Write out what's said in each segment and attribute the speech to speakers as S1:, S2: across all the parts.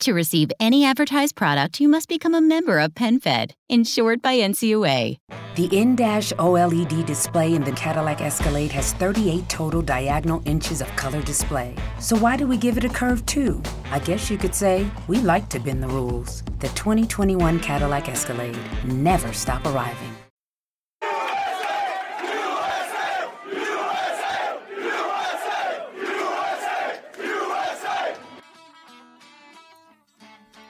S1: To receive any advertised product, you must become a member of PenFed, insured by NCUA.
S2: The in-dash OLED display in the Cadillac Escalade has 38 total diagonal inches of color display. So why do we give it a curve too? I guess you could say we like to bend the rules. The 2021 Cadillac Escalade never stop arriving.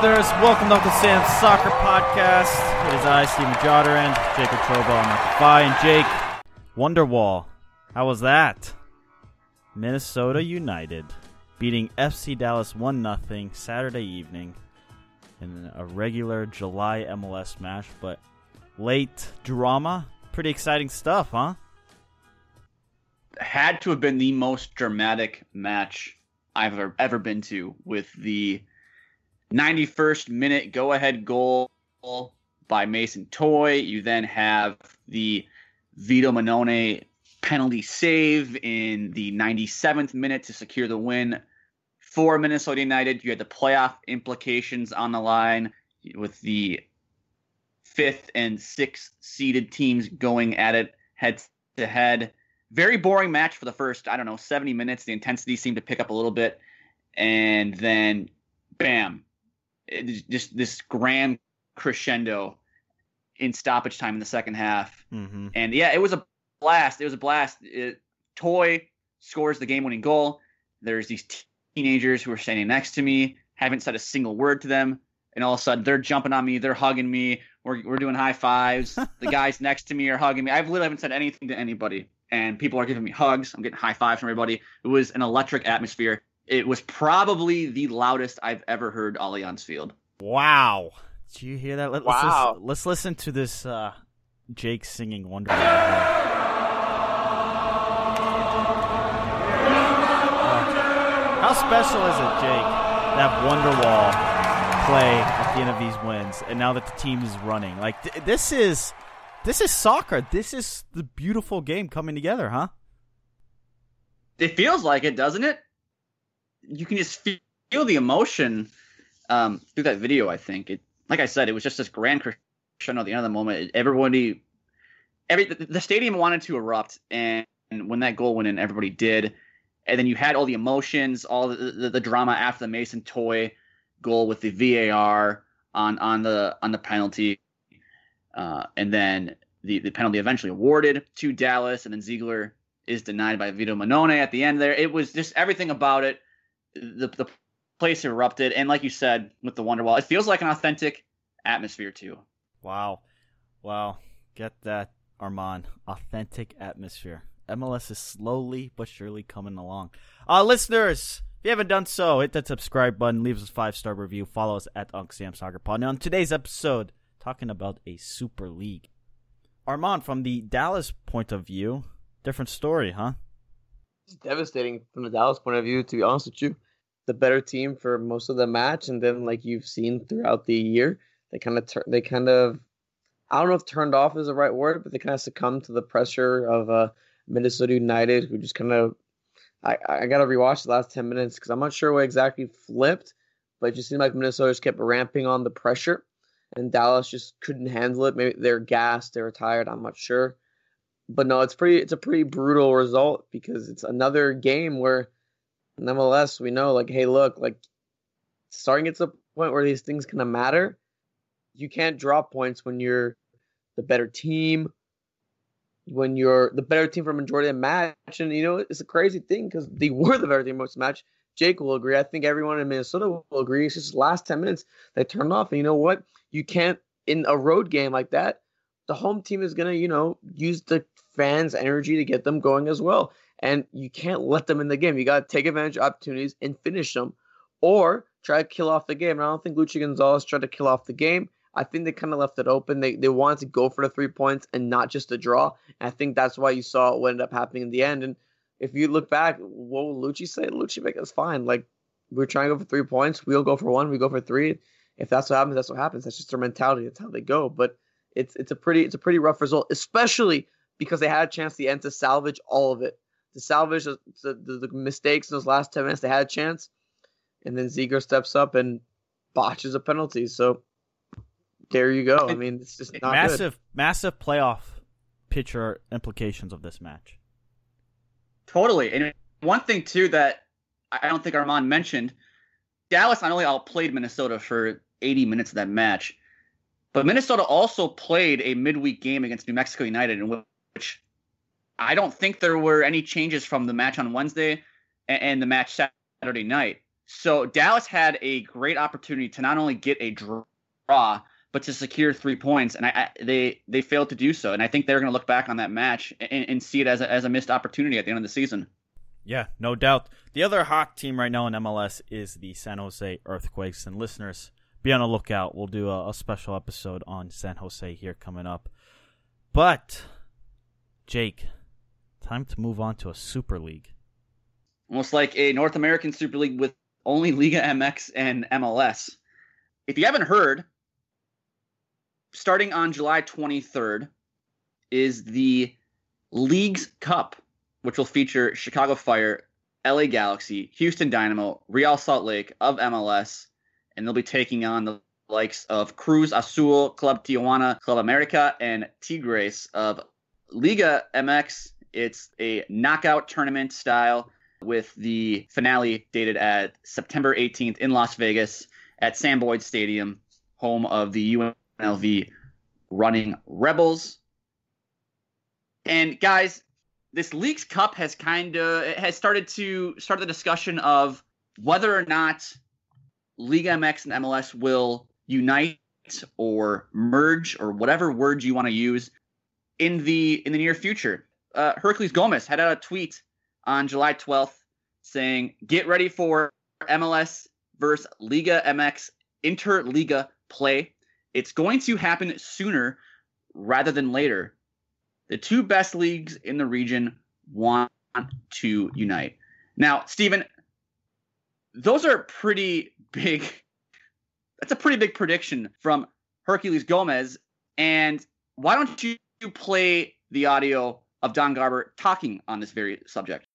S3: Listeners. Welcome to Uncle Sam's Soccer Podcast. It is I, Steven Joderand, Jacob Trobo, McFly, and Jake Wonderwall. How was that? Minnesota United beating FC Dallas 1 0 Saturday evening in a regular July MLS match, but late drama. Pretty exciting stuff, huh?
S4: had to have been the most dramatic match I've ever been to with the 91st minute go ahead goal by Mason Toye. You then have the Vito Mannone penalty save in the 97th minute to secure the win for Minnesota United. You had the playoff implications on the line with the fifth and sixth seeded teams going at it head to head. Very boring match for the first, I don't know, 70 minutes. The intensity seemed to pick up a little bit. And then, bam, just this grand crescendo in stoppage time in the second half.
S3: Mm-hmm.
S4: And yeah, it was a blast. It was a blast. It, Toye scores the game winning goal. There's these t- teenagers who are standing next to me, haven't said a single word to them. And all of a sudden, they're jumping on me. They're hugging me. We're, we're doing high fives. the guys next to me are hugging me. I've literally haven't said anything to anybody. And people are giving me hugs. I'm getting high fives from everybody. It was an electric atmosphere. It was probably the loudest I've ever heard Allianz Field.
S3: Wow. Did you hear that? Let,
S5: Wow.
S3: Let's listen, let's listen to this uh, Jake singing Wonderwall. Uh, how special is it, Jake, to have Wonderwall play at the end of these wins, and now that the team is running? Like th- this is this is soccer. This is the beautiful game coming together, huh?
S4: It feels like it, doesn't it? You can just feel the emotion um, through that video. I think it, like I said, it was just this grand crescendo at the end of the moment. Everybody, every the, stadium wanted to erupt, and, and when that goal went in, everybody did. And then you had all the emotions, all the, the, the drama after the Mason Toye goal with the VAR on on the on the penalty, uh, and then the the penalty eventually awarded to Dallas, and then Ziegler is denied by Vito Mannone at the end there. It was just everything about it. The the place erupted, and like you said with the Wonderwall, it feels like an authentic atmosphere too.
S3: Wow. Wow. Get that, Armand. Authentic atmosphere. MLS is slowly but surely coming along. Uh, listeners, if you haven't done so, hit that subscribe button, leave us a five star review, follow us at Unc Sam Soccer Pod. Now, on today's episode, talking about a Super League. Armand, from the Dallas point of view, different story, huh?
S5: Devastating from the Dallas point of view, to be honest with you. The better team for most of the match, and then like you've seen throughout the year, they kind of tur- they kind of I don't know if turned off is the right word, but they kind of succumbed to the pressure of uh, Minnesota United, who just kind of I I got to rewatch the last ten minutes because I'm not sure what exactly flipped, but it just seemed like Minnesota just kept ramping on the pressure, and Dallas just couldn't handle it. Maybe they're gassed, they're tired. I'm not sure, but no, it's pretty. It's a pretty brutal result because it's another game where, nonetheless, we know like, hey, look, like starting gets to a point where these things kind of matter. you can't drop points when you're the better team, when you're the better team for majority of the match. And you know, it's a crazy thing because they were the better team most the match. Jake will agree. I think everyone in Minnesota will agree. It's just the last 10 minutes they turned off. And you know what? You can't in a road game like that. The home team is gonna, you know, use the fans' energy to get them going as well. And you can't let them in the game. You gotta take advantage of opportunities and finish them. Or try to kill off the game. And I don't think Luchi Gonzalez tried to kill off the game. I think they kind of left it open. They they wanted to go for the three points and not just a draw. And I think that's why you saw what ended up happening in the end. And if you look back, what will Luchi say? Luchi make us fine. Like we're trying to go for three points. We'll go for one. We go for three. If that's what happens, that's what happens. That's just their mentality. That's how they go. But it's it's a pretty it's a pretty rough result, especially because they had a chance at the end to salvage all of it, to salvage the, the, the mistakes in those last ten minutes. They had a chance, and then Ziegler steps up and botches a penalty. So there you go. I mean, it's just not
S3: massive,
S5: good.
S3: massive playoff pitcher implications of this match.
S4: Totally. And one thing too that I don't think Armand mentioned, Dallas not only outplayed Minnesota for 80 minutes of that match, but Minnesota also played a midweek game against New Mexico United in which I don't think there were any changes from the match on Wednesday and the match Saturday night. So Dallas had a great opportunity to not only get a draw, but to secure three points, and I, I, they they failed to do so. And I think they're going to look back on that match and, and see it as a, as a missed opportunity at the end of the season.
S3: Yeah, no doubt. The other hot team right now in MLS is the San Jose Earthquakes. And listeners, be on the lookout. We'll do a, a special episode on San Jose here coming up. But, Jake, time to move on to a Super League.
S4: Almost like a North American Super League with only Liga MX and MLS. If you haven't heard, starting on July 23rd is the Leagues Cup, which will feature Chicago Fire, LA Galaxy, Houston Dynamo, Real Salt Lake of MLS, and they'll be taking on the likes of Cruz Azul, Club Tijuana, Club America, and Tigres of Liga MX. It's a knockout tournament style with the finale dated at September 18th in Las Vegas at Sam Boyd Stadium, home of the UNLV running Rebels. And guys, this Leagues Cup has kind of has started to start the discussion of whether or not Liga MX and MLS will unite or merge or whatever words you want to use in the in the near future. Uh, Herculez Gomez had out a tweet on July 12th saying, "Get ready for MLS versus Liga MX interliga play. It's going to happen sooner rather than later. The two best leagues in the region want to unite. Now, Stephen, those are pretty big. That's a pretty big prediction from Herculez Gomez. And why don't you play the audio of Don Garber talking on this very subject?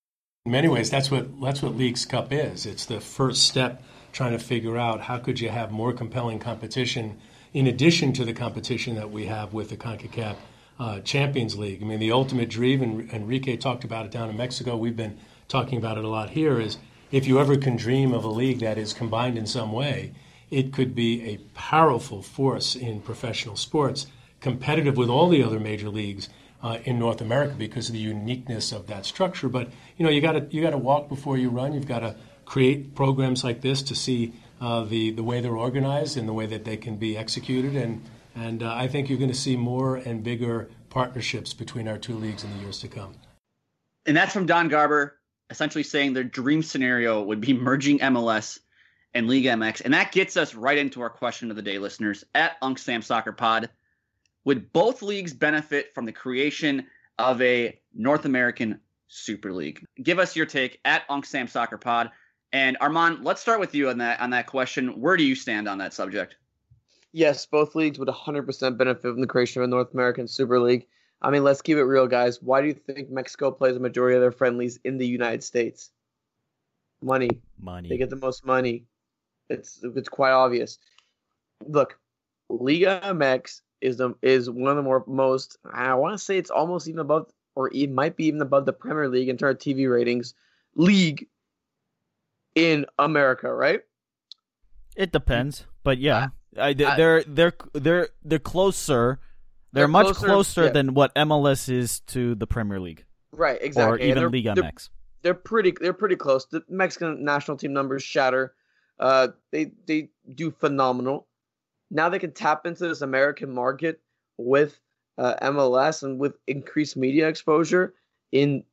S6: In many ways, that's what that's what Leagues Cup is. It's the first step trying to figure out how could you have more compelling competition in addition to the competition that we have with the CONCACAF uh, Champions League. I mean, the ultimate dream, and Enrique talked about it down in Mexico. We've been talking about it a lot here. Is if you ever can dream of a league that is combined in some way, it could be a powerful force in professional sports, competitive with all the other major leagues uh, in North America because of the uniqueness of that structure. But you know, you got to you got to walk before you run. You've got to create programs like this to see uh, the the way they're organized and the way that they can be executed. And and uh, I think you're going to see more and bigger partnerships between our two leagues in the years to come.
S4: And that's from Don Garber, essentially saying their dream scenario would be merging MLS and League MX. And that gets us right into our question of the day, listeners. At Unc Sam Soccer Pod, would both leagues benefit from the creation of a North American Super League? Give us your take at Unc Sam Soccer Pod. And Armand, let's start with you on that on that question. Where do you stand on that subject?
S5: Yes, both leagues would 100% benefit from the creation of a North American Super League. I mean, let's keep it real, guys. Why do you think Mexico plays a majority of their friendlies in the United States? Money.
S3: Money.
S5: They get the most money. It's it's quite obvious. Look, Liga MX is the is one of the more most I want to say it's almost even above or it might be even above the Premier League in terms of TV ratings league in America, right?
S3: It depends, but yeah, I, they're they're they're they're closer. They're,
S5: They're
S3: much
S5: closer,
S3: closer
S5: yeah.
S3: than what MLS is to the Premier League
S5: Right, exactly.
S3: or even Liga MX.
S5: they're pretty they're pretty close. The Mexican national team numbers shatter. Uh, they they do phenomenal. Now they can tap into this American market with uh, MLS and with increased media exposure in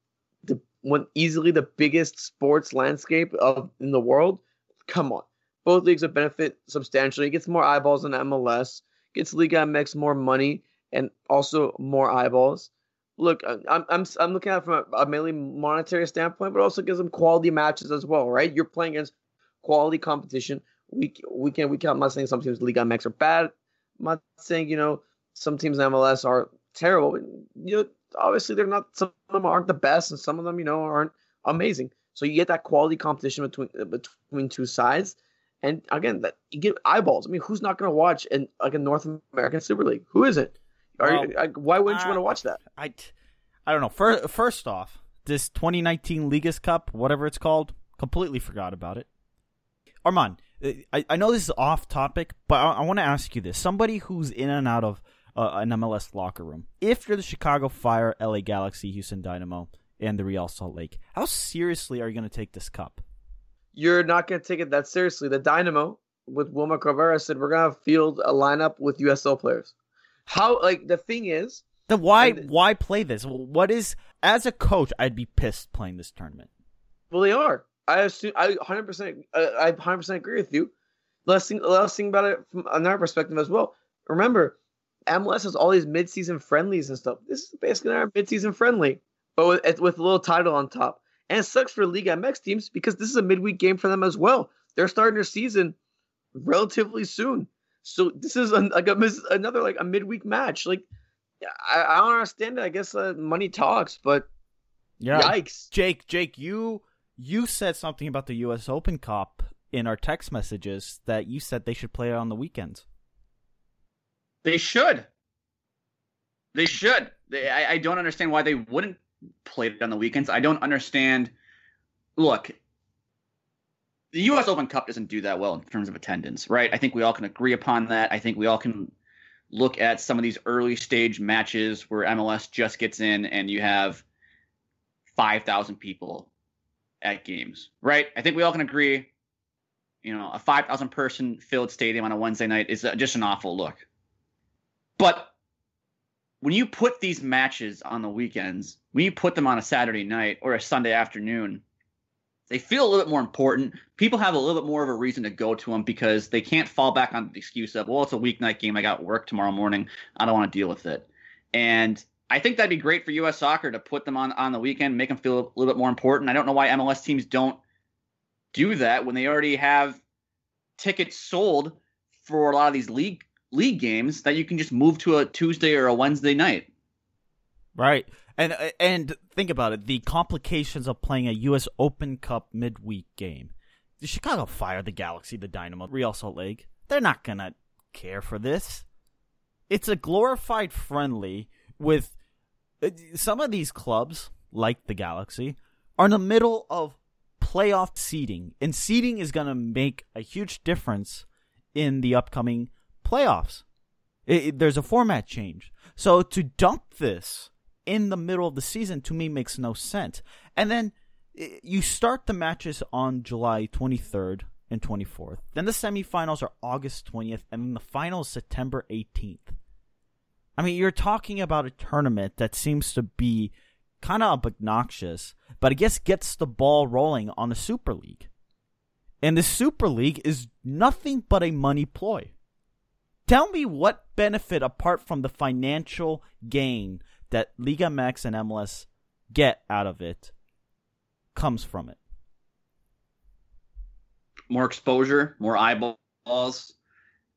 S5: the one easily the biggest sports landscape of in the world. Come on, both leagues would benefit substantially. It gets more eyeballs than MLS. Gets Liga MX more money and also more eyeballs look, I'm I'm I'm looking at it from a, a mainly monetary standpoint, but also gives them quality matches as well, right? You're playing against quality competition week week in week out. I'm not saying some teams Liga MX are bad. I'm not saying you know some teams in MLS are terrible. You know, obviously they're not. Some of them aren't the best, and some of them you know aren't amazing. So you get that quality competition between between two sides. And again, that you get eyeballs. I mean, who's not going to watch in like a North American Super League? Who is it? Are
S3: Well,
S5: like, why wouldn't you want to watch that?
S3: I, I don't know. First, first off, this 2019 Ligas Cup, whatever it's called, completely forgot about it. Armand, uh, I, I know this is off topic, but I, I want to ask you this: somebody who's in and out of uh, an MLS locker room, if you're the Chicago Fire, LA Galaxy, Houston Dynamo, and the Real Salt Lake, how seriously are you going to take this cup?
S5: you're not going to take it that seriously. The Dynamo with Wilmer Cabrera said we're going to field a lineup with USL players. How like the thing is,
S3: Then why
S5: And-
S3: why play this? What is as a coach, I'd be pissed playing this tournament.
S5: well, they are. I assume I 100 percent uh, I 100 percent agree with you. Let's think. Let's think about it from another perspective as well. Remember, MLS has all these mid-season friendlies and stuff. This is basically our mid-season friendly, but with with a little title on top. And it sucks for Liga MX teams because this is a midweek game for them as well. They're starting their season relatively soon, so this is an, like a another like a midweek match. Like, I, I don't understand it. I guess uh, money talks, but yeah. yikes.
S3: Jake, Jake, you you said something about the U.S. Open Cup in our text messages that you said they should play it on the weekends.
S4: They should. They should. They, I, I don't understand why they wouldn't play it on the weekends. I don't understand. Look, the U.S. Open Cup doesn't do that well in terms of attendance, right? I think we all can agree upon that. I think we all can look at some of these early stage matches where MLS just gets in and you have 5,000 people at games, right? I think we all can agree, you know, a 5,000 person filled stadium on a Wednesday night is just an awful look. But when you put these matches on the weekends, when you put them on a Saturday night or a Sunday afternoon, they feel a little bit more important. People have a little bit more of a reason to go to them because they can't fall back on the excuse of, well, it's a weeknight game. I got work tomorrow morning. I don't want to deal with it. And I think that'd be great for U.S. soccer to put them on on the weekend, make them feel a little bit more important. I don't know why MLS teams don't do that when they already have tickets sold for a lot of these league league games that you can just move to a Tuesday or a Wednesday night.
S3: Right. And and think about it, the complications of playing a US Open Cup midweek game. The Chicago Fire, the Galaxy, the Dynamo, Real Salt Lake, they're not to care for this. It's a glorified friendly with uh, some of these clubs like the Galaxy are in the middle of playoff seeding, and seeding is going to make a huge difference in the upcoming playoffs. It, it- there's a format change. So to dump this in the middle of the season to me makes no sense. And then eh, you start the matches on July 23rd and 24th. Then the semifinals are August 20th, and then the finals September 18th. I mean, you're talking about a tournament that seems to be kind of obnoxious, but I guess gets the ball rolling on the Super League. And the Super League is nothing but a money ploy. Tell me what benefit apart from the financial gain that Liga MX and MLS get out of it comes from it.
S4: More exposure, more eyeballs,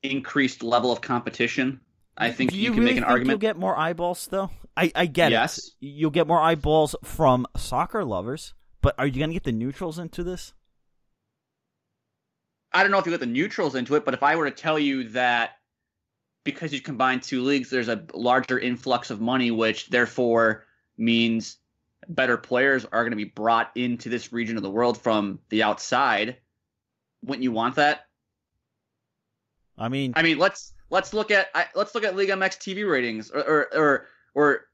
S4: increased level of competition. I think
S3: Do
S4: you,
S3: you,
S4: can
S3: really
S4: make an argument.
S3: You'll get more eyeballs, though. I, I get it.
S4: Yes.
S3: it. You'll get more eyeballs from soccer lovers, but are you going to get the neutrals into this?
S4: I don't know if you get the neutrals into it, but if I were to tell you that because you combine two leagues, there's a larger influx of money, which therefore means better players are going to be brought into this region of the world from the outside. Wouldn't you want that?
S3: I mean,
S4: I mean, let's let's look at let's look at Liga MX TV ratings or or or, or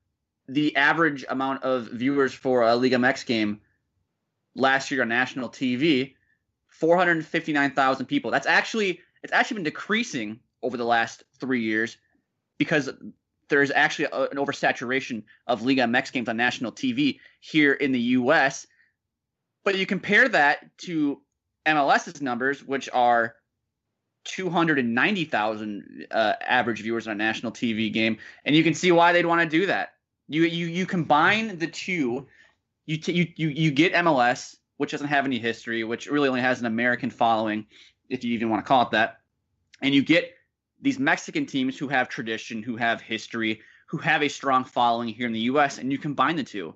S4: the average amount of viewers for a Liga MX game last year on national TV, 459,000 people. That's actually it's actually been decreasing over the last 3 years because there's actually a, an oversaturation of Liga MX games on national TV here in the US. But you compare that to MLS's numbers which are 290,000 uh, average viewers on a national TV game, and you can see why they'd want to do that. You you you combine the two, you t- you you you get MLS, which doesn't have any history, which really only has an American following, if you even want to call it that, and you get these Mexican teams who have tradition, who have history, who have a strong following here in the U.S., and you combine the two,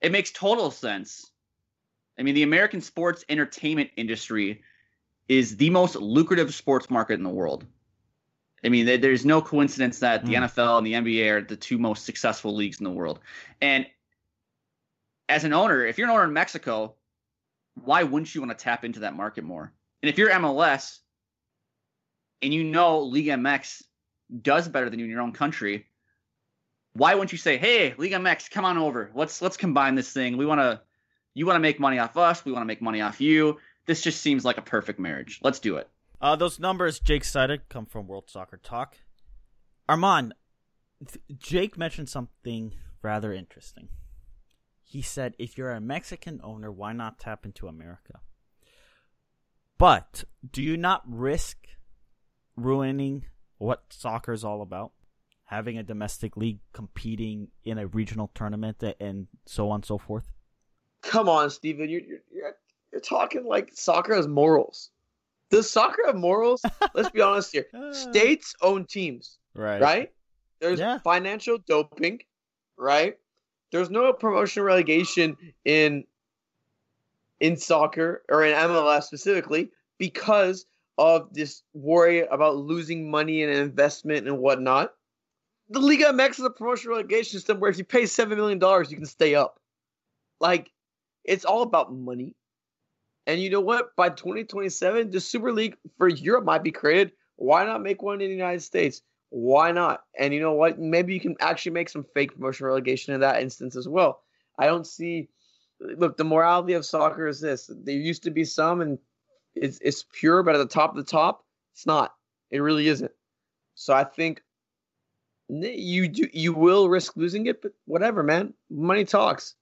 S4: it makes total sense. I mean, the American sports entertainment industry is the most lucrative sports market in the world. I mean, there's no coincidence that the mm. NFL and the NBA are the two most successful leagues in the world. And as an owner, if you're an owner in Mexico, why wouldn't you want to tap into that market more? And if you're MLS and you know Liga MX does better than you in your own country, why wouldn't you say, "Hey, Liga MX, come on over. Let's let's combine this thing. We want to you want to make money off us, we want to make money off you this just seems like a perfect marriage. Let's do it.
S3: Uh, those numbers Jake cited come from World Soccer Talk. Armand, Jake mentioned something rather interesting. He said, if you're a Mexican owner, why not tap into America? But do you not risk ruining what soccer is all about? Having a domestic league competing in a regional tournament and so on and so forth?
S5: Come on, Steven. You're, you're, you're talking like soccer has morals. Does soccer have morals? Let's be honest here. States own teams.
S3: Right.
S5: Right? There's yeah. financial doping, right? There's no promotion relegation in in soccer or in MLS specifically because of this worry about losing money and investment and whatnot. The Liga MX is a promotion relegation system where if you pay seven million dollars, you can stay up. Like, it's all about money. And you know what? By 2027, the Super League for Europe might be created. Why not make one in the United States? Why not? And you know what? Maybe you can actually make some fake promotion relegation in that instance as well. I don't see. Look, the morality of soccer is this: there used to be some, and it's it's pure, but at the top of the top, it's not. It really isn't. So I think you do you will risk losing it, but whatever, man. Money talks.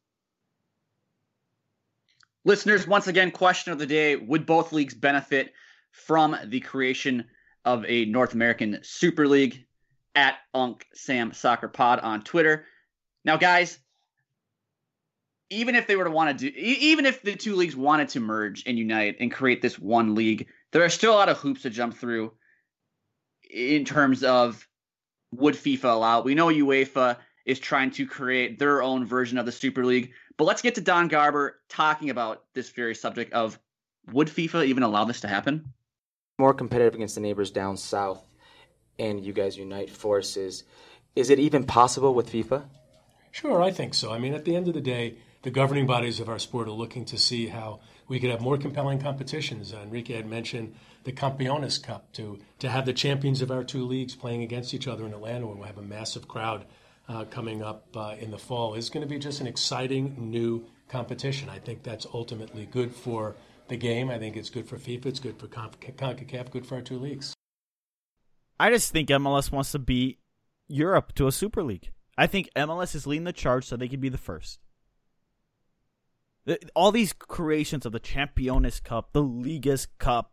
S4: Listeners, once again, question of the day Would both leagues benefit from the creation of a North American Super League? At Unc Sam Soccer Pod on Twitter. Now, guys, even if they were to want to do, even if the two leagues wanted to merge and unite and create this one league, there are still a lot of hoops to jump through in terms of would FIFA allow. We know UEFA is trying to create their own version of the Super League. But let's get to Don Garber talking about this very subject of would FIFA even allow this to happen?
S7: More competitive against the neighbors down south, and you guys unite forces. Is it even possible with FIFA?
S6: Sure, I think so. I mean, at the end of the day, the governing bodies of our sport are looking to see how we could have more compelling competitions. Enrique had mentioned the Campeones Cup to to have the champions of our two leagues playing against each other in Atlanta, and we'll have a massive crowd uh, coming up uh, in the fall is going to be just an exciting new competition. I think that's ultimately good for the game. I think it's good for FIFA. It's good for CONCACAF. Good for our two leagues.
S3: I just think MLS wants to beat Europe to a Super League. I think MLS is leading the charge so they can be the first. All these creations of the Champions Cup, the Ligas Cup,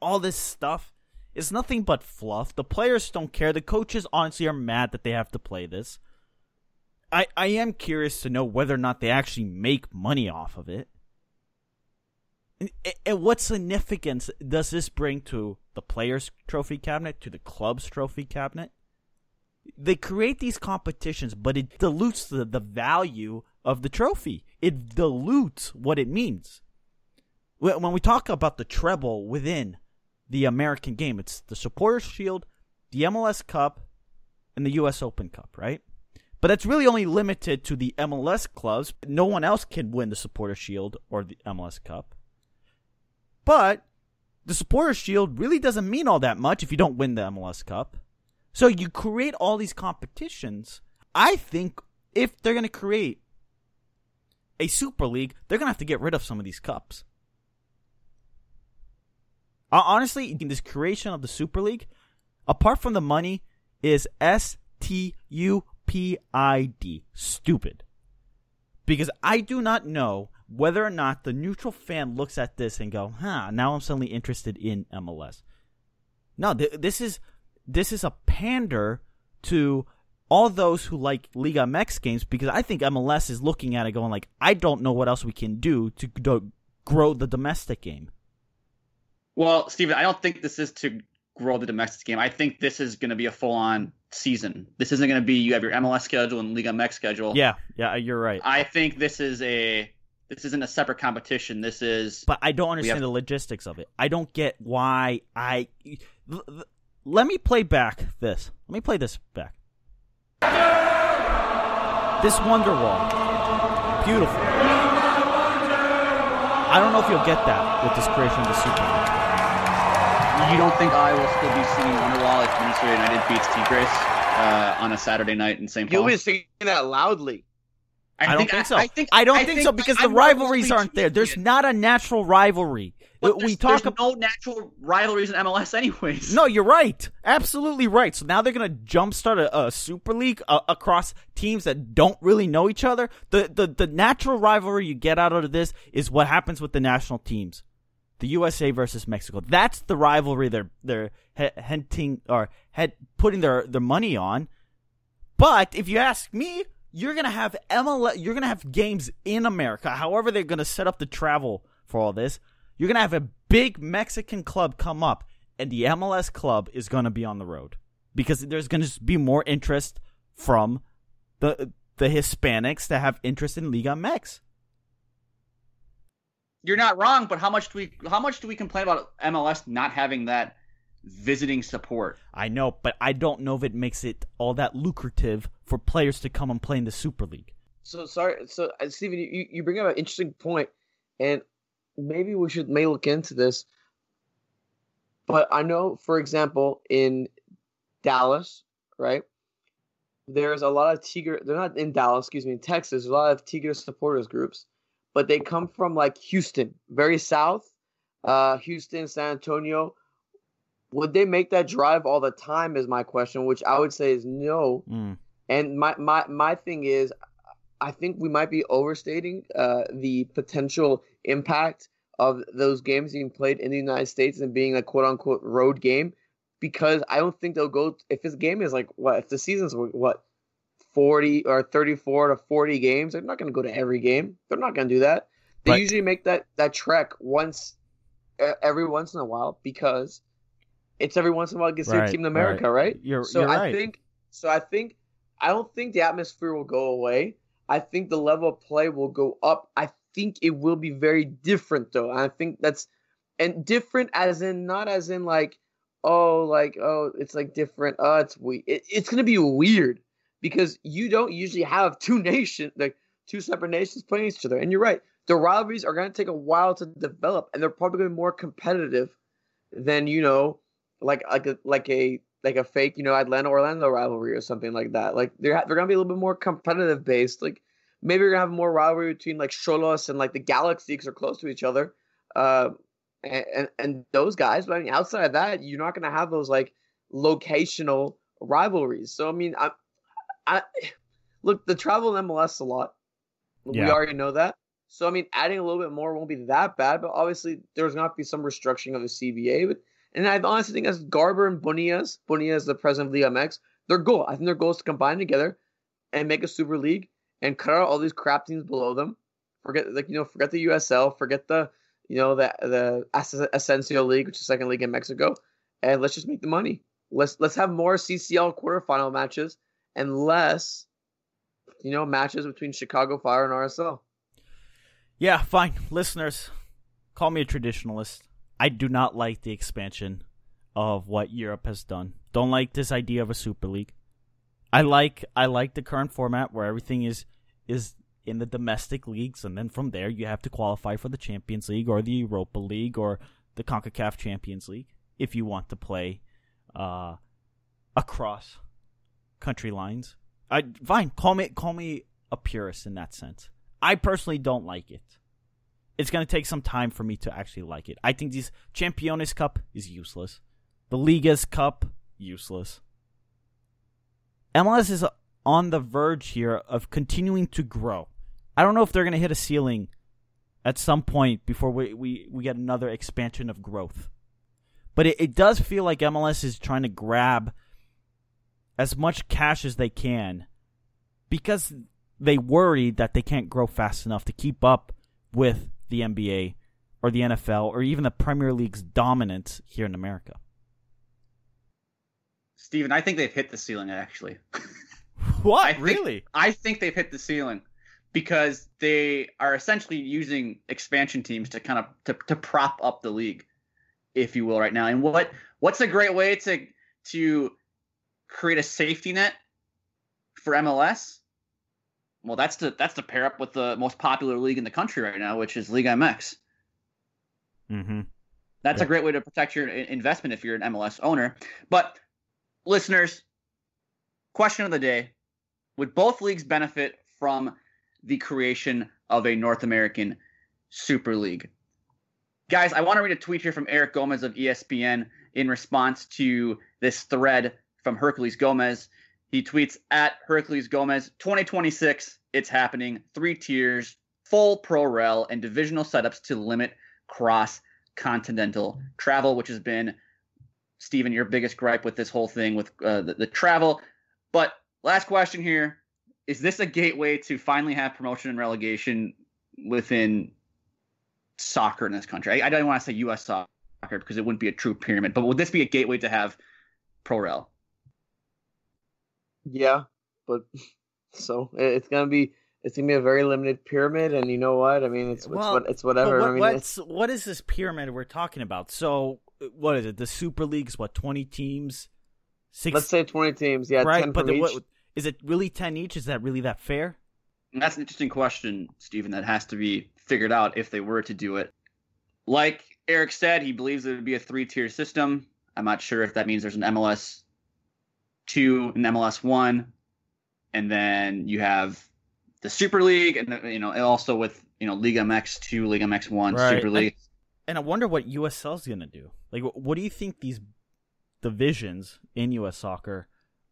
S3: all this stuff is nothing but fluff. The players don't care. The coaches honestly are mad that they have to play this. I, I am curious to know whether or not they actually make money off of it. And, and what significance does this bring to the players' trophy cabinet, to the club's trophy cabinet? They create these competitions, but it dilutes the, the value of the trophy. It dilutes what it means. When we talk about the treble within the American game, it's the Supporters Shield, the MLS Cup, and the U.S. Open Cup, right? But that's really only limited to the MLS clubs. No one else can win the Supporter Shield or the MLS Cup. But the supporter shield really doesn't mean all that much if you don't win the MLS Cup. So you create all these competitions. I think if they're going to create a Super League, they're going to have to get rid of some of these cups. Honestly, this creation of the Super League, apart from the money, is S T U P I D. Stupid. Because I do not know whether or not the neutral fan looks at this and go, "Huh, now I'm suddenly interested in MLS." No, th- this is this is a pander to all those who like Liga MX games because I think MLS is looking at it going like, "I don't know what else we can do to do- grow the domestic game."
S4: Well, Steven, I don't think this is to grow the domestic game. I think this is going to be a full-on season. This isn't going to be you have your MLS schedule and Liga MX schedule.
S3: Yeah, yeah, you're right.
S4: I think this is a this isn't a separate competition. This is
S3: But I don't understand
S4: have-
S3: the logistics of it. I don't get why I Let me play back this. Let me play this back. This Wonderwall, beautiful. I don't know if you'll get that with this creation of the Super League.
S4: you don't think I will still be singing Wonderwall if Minnesota United beats Tigres uh, on a Saturday night in St. Paul?
S5: You'll be singing that loudly.
S3: I, don't think so.
S4: I, think
S3: I don't
S4: I
S3: think, so because the rivalries aren't there. There's not a natural rivalry.
S4: But
S3: we talk
S4: there's no natural rivalries in MLS, anyways.
S3: No, you're right. Absolutely right. So now they're going to jumpstart a, a Super League uh, across teams that don't really know each other. The, the the natural rivalry you get out of this is what happens with the national teams, the USA versus Mexico. That's the rivalry they're they're he- hinting or head putting their their money on. But if you ask me, you're gonna have MLS. You're gonna have games in America. However, they're gonna set up the travel for all this. You're gonna have a big Mexican club come up, and the MLS club is gonna be on the road because there's gonna be more interest from the the Hispanics that have interest in Liga MX.
S4: You're not wrong, but how much do we how much do we complain about MLS not having that visiting support?
S3: I know, but I don't know if it makes it all that lucrative for players to come and play in the Super League.
S5: So sorry, so uh, Stephen, you, you bring up an interesting point, and maybe we should may look into this. But I know, for example, in Dallas, right? There's a lot of Tigre. They're not in Dallas, excuse me, in Texas. There's a lot of Tigre supporters groups, but they come from like Houston, very south, uh, Houston, San Antonio. Would they make that drive all the time? Is my question, which I would say is no.
S3: Mm.
S5: And my my my thing is, I think we might be overstating uh, the potential impact of those games being played in the United States and being a quote unquote road game, because I don't think they'll go if this game is like what if the season's what forty or thirty four to forty games, they're not going to go to every game. They're not going to do that. They usually make that that trek once every once in a while because it's every once in a while against your
S3: Right,
S5: team in America,
S3: right.
S5: right?
S3: You're-
S5: so
S3: you're
S5: I
S3: right.
S5: think so. I think I don't think the atmosphere will go away. I think the level of play will go up. I think it will be very different though. I think that's and different as in not as in like oh like oh it's like different. Oh, it's we. It, it's gonna be weird because you don't usually have two nations like two separate nations playing each other. And you're right. The rivalries are gonna take a while to develop, and they're probably gonna be more competitive than you know like like a like a like a fake you know Atlanta Orlando rivalry or something like that. Like they're they're gonna be a little bit more competitive based. Like maybe you're gonna have more rivalry between like Xolos and like the Galaxy because they're close to each other. Uh, and, and and those guys, but I mean outside of that, you're not gonna have those like locational rivalries. So I mean, I I look the travel in MLS a lot. We already know that. So I mean, adding a little bit more won't be that bad, but obviously there's to be some restructuring of the CBA. But and I honestly think as Garber and Bonias, Bonias the president of Liga MX, their goal. I think their goal is to combine together and make a super league and cut out all these crap teams below them. Forget like you know, forget the USL, forget the you know the the As- Ascenso League, which is the second league in Mexico, and let's just make the money. Let's let's have more CCL quarterfinal matches and less, you know, matches between Chicago Fire and RSL.
S3: Yeah, fine. Listeners, call me a traditionalist. I do not like the expansion of what Europe has done. Don't like this idea of a super league. I like I like the current format where everything is is in the domestic leagues and then from there you have to qualify for the Champions League or the Europa League or the CONCACAF Champions League if you want to play uh, across country lines. I fine, call me call me a purist in that sense. I personally don't like it. It's going to take some time for me to actually like it. I think this Championes Cup is useless. The Ligas Cup useless. MLS is on the verge here of continuing to grow. I don't know if they're going to hit a ceiling at some point before we, we, we get another expansion of growth. But it, it does feel like MLS is trying to grab as much cash as they can because they worry that they can't grow fast enough to keep up with the NBA or the NFL or even the Premier League's dominance here in America.
S4: Steven, I think they've hit the ceiling actually.
S3: what?
S4: I think,
S3: really?
S4: I think they've hit the ceiling because they are essentially using expansion teams to kind of to, to prop up the league, if you will, right now. And what what's a great way to to create a safety net for MLS? Well, that's to that's to pair up with the most popular league in the country right now, which is League MX.
S3: Mm-hmm.
S4: That's yeah. a great way to protect your investment if you're an MLS owner. But listeners, question of the day: Would both leagues benefit from the creation of a North American Super League? Guys, I want to read a tweet here from Eric Gomez of ESPN in response to this thread from Herculez Gomez. He tweets at Herculez Gomez 2026, it's happening. Three tiers, full pro rel, and divisional setups to limit cross continental travel, which has been, Stephen, your biggest gripe with this whole thing with uh, the, the travel. But last question here is this a gateway to finally have promotion and relegation within soccer in this country? I, I don't want to say U.S. soccer because it wouldn't be a true pyramid, but would this be a gateway to have pro rel?
S5: Yeah, but so it's gonna be it's gonna be a very limited pyramid, and you know what? I mean, it's it's, what, it's whatever.
S3: What,
S5: I mean,
S3: what's what is this pyramid we're talking about? So what is it? The Super League's what twenty teams?
S5: Six. Let's say twenty teams. Yeah,
S3: right.
S5: ten
S3: but
S5: from each.
S3: What, is it really ten each? Is that really that fair?
S4: That's an interesting question, Stephen. That has to be figured out if they were to do it. Like Eric said, he believes it would be a three-tier system. I'm not sure if that means there's an MLS two, in MLS one, and then you have the Super League, and you know, also with you know Liga MX two, Liga MX one, right. Super League.
S3: And, and I wonder what USL is going to do. Like, what do you think these divisions in US soccer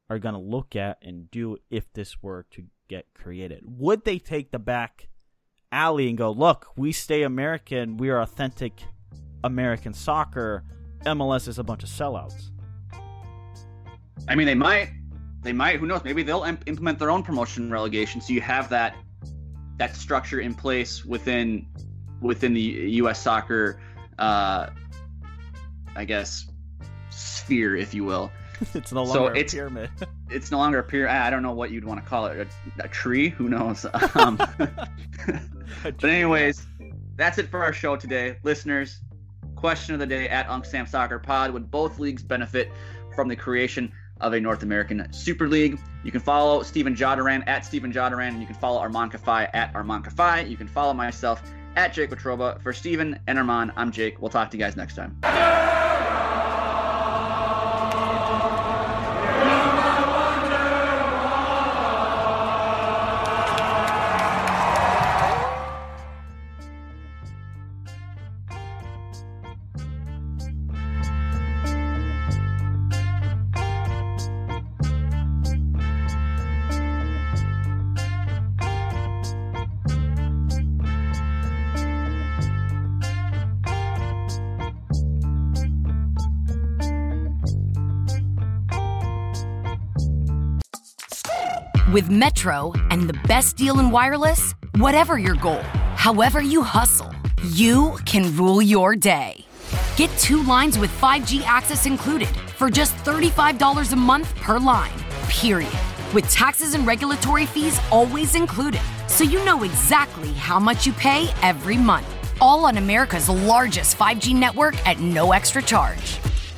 S3: are going to look at and do if this were to get created? Would they take the back alley and go, "Look, we stay American. We are authentic American soccer. MLS is a bunch of sellouts."
S4: I mean, they might they might. Who knows? Maybe they'll imp- implement their own promotion relegation, so you have that that structure in place within within the U.S. soccer, uh, I guess, sphere, if you will.
S3: it's no longer so a it's, pyramid.
S4: it's no longer a pyramid. I don't know what you'd want to call it. A, a tree? Who knows? Um, but anyways, that's it for our show today, listeners. Question of the day at Unc Sam Soccer Pod: Would both leagues benefit from the creation of a North American Super League. You can follow Stephen Jodaran at Stephen Jodaran, and you can follow Armand Kafai at Armand Kafai. You can follow myself at Jake Watroba. For Stephen and Armand, I'm Jake. We'll talk to you guys next time.
S8: With Metro and the best deal in wireless, whatever your goal, however you hustle, you can rule your day. Get two lines with 5G access included for just $35 a month per line, period. With taxes and regulatory fees always included, so you know exactly how much you pay every month. All on America's largest 5G network at no extra charge.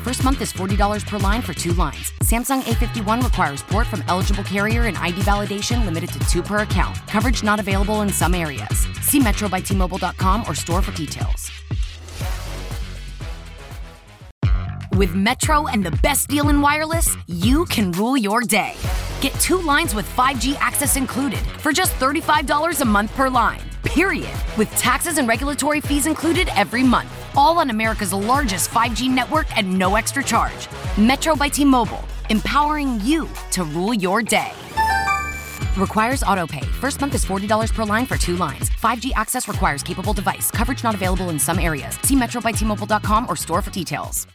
S8: First month is $40 per line for two lines. Samsung A51 requires port from eligible carrier and ID validation limited to two per account. Coverage not available in some areas. See metrobytmobile.com or store for details. With Metro and the best deal in wireless, you can rule your day. Get two lines with 5G access included for just $35 a month per line. Period. With taxes and regulatory fees included every month. All on America's largest 5G network at no extra charge. Metro by T Mobile, empowering you to rule your day. Requires autopay. First month is $40 per line for two lines. 5G access requires capable device. Coverage not available in some areas. See Metro by T-Mobile.com or store for details.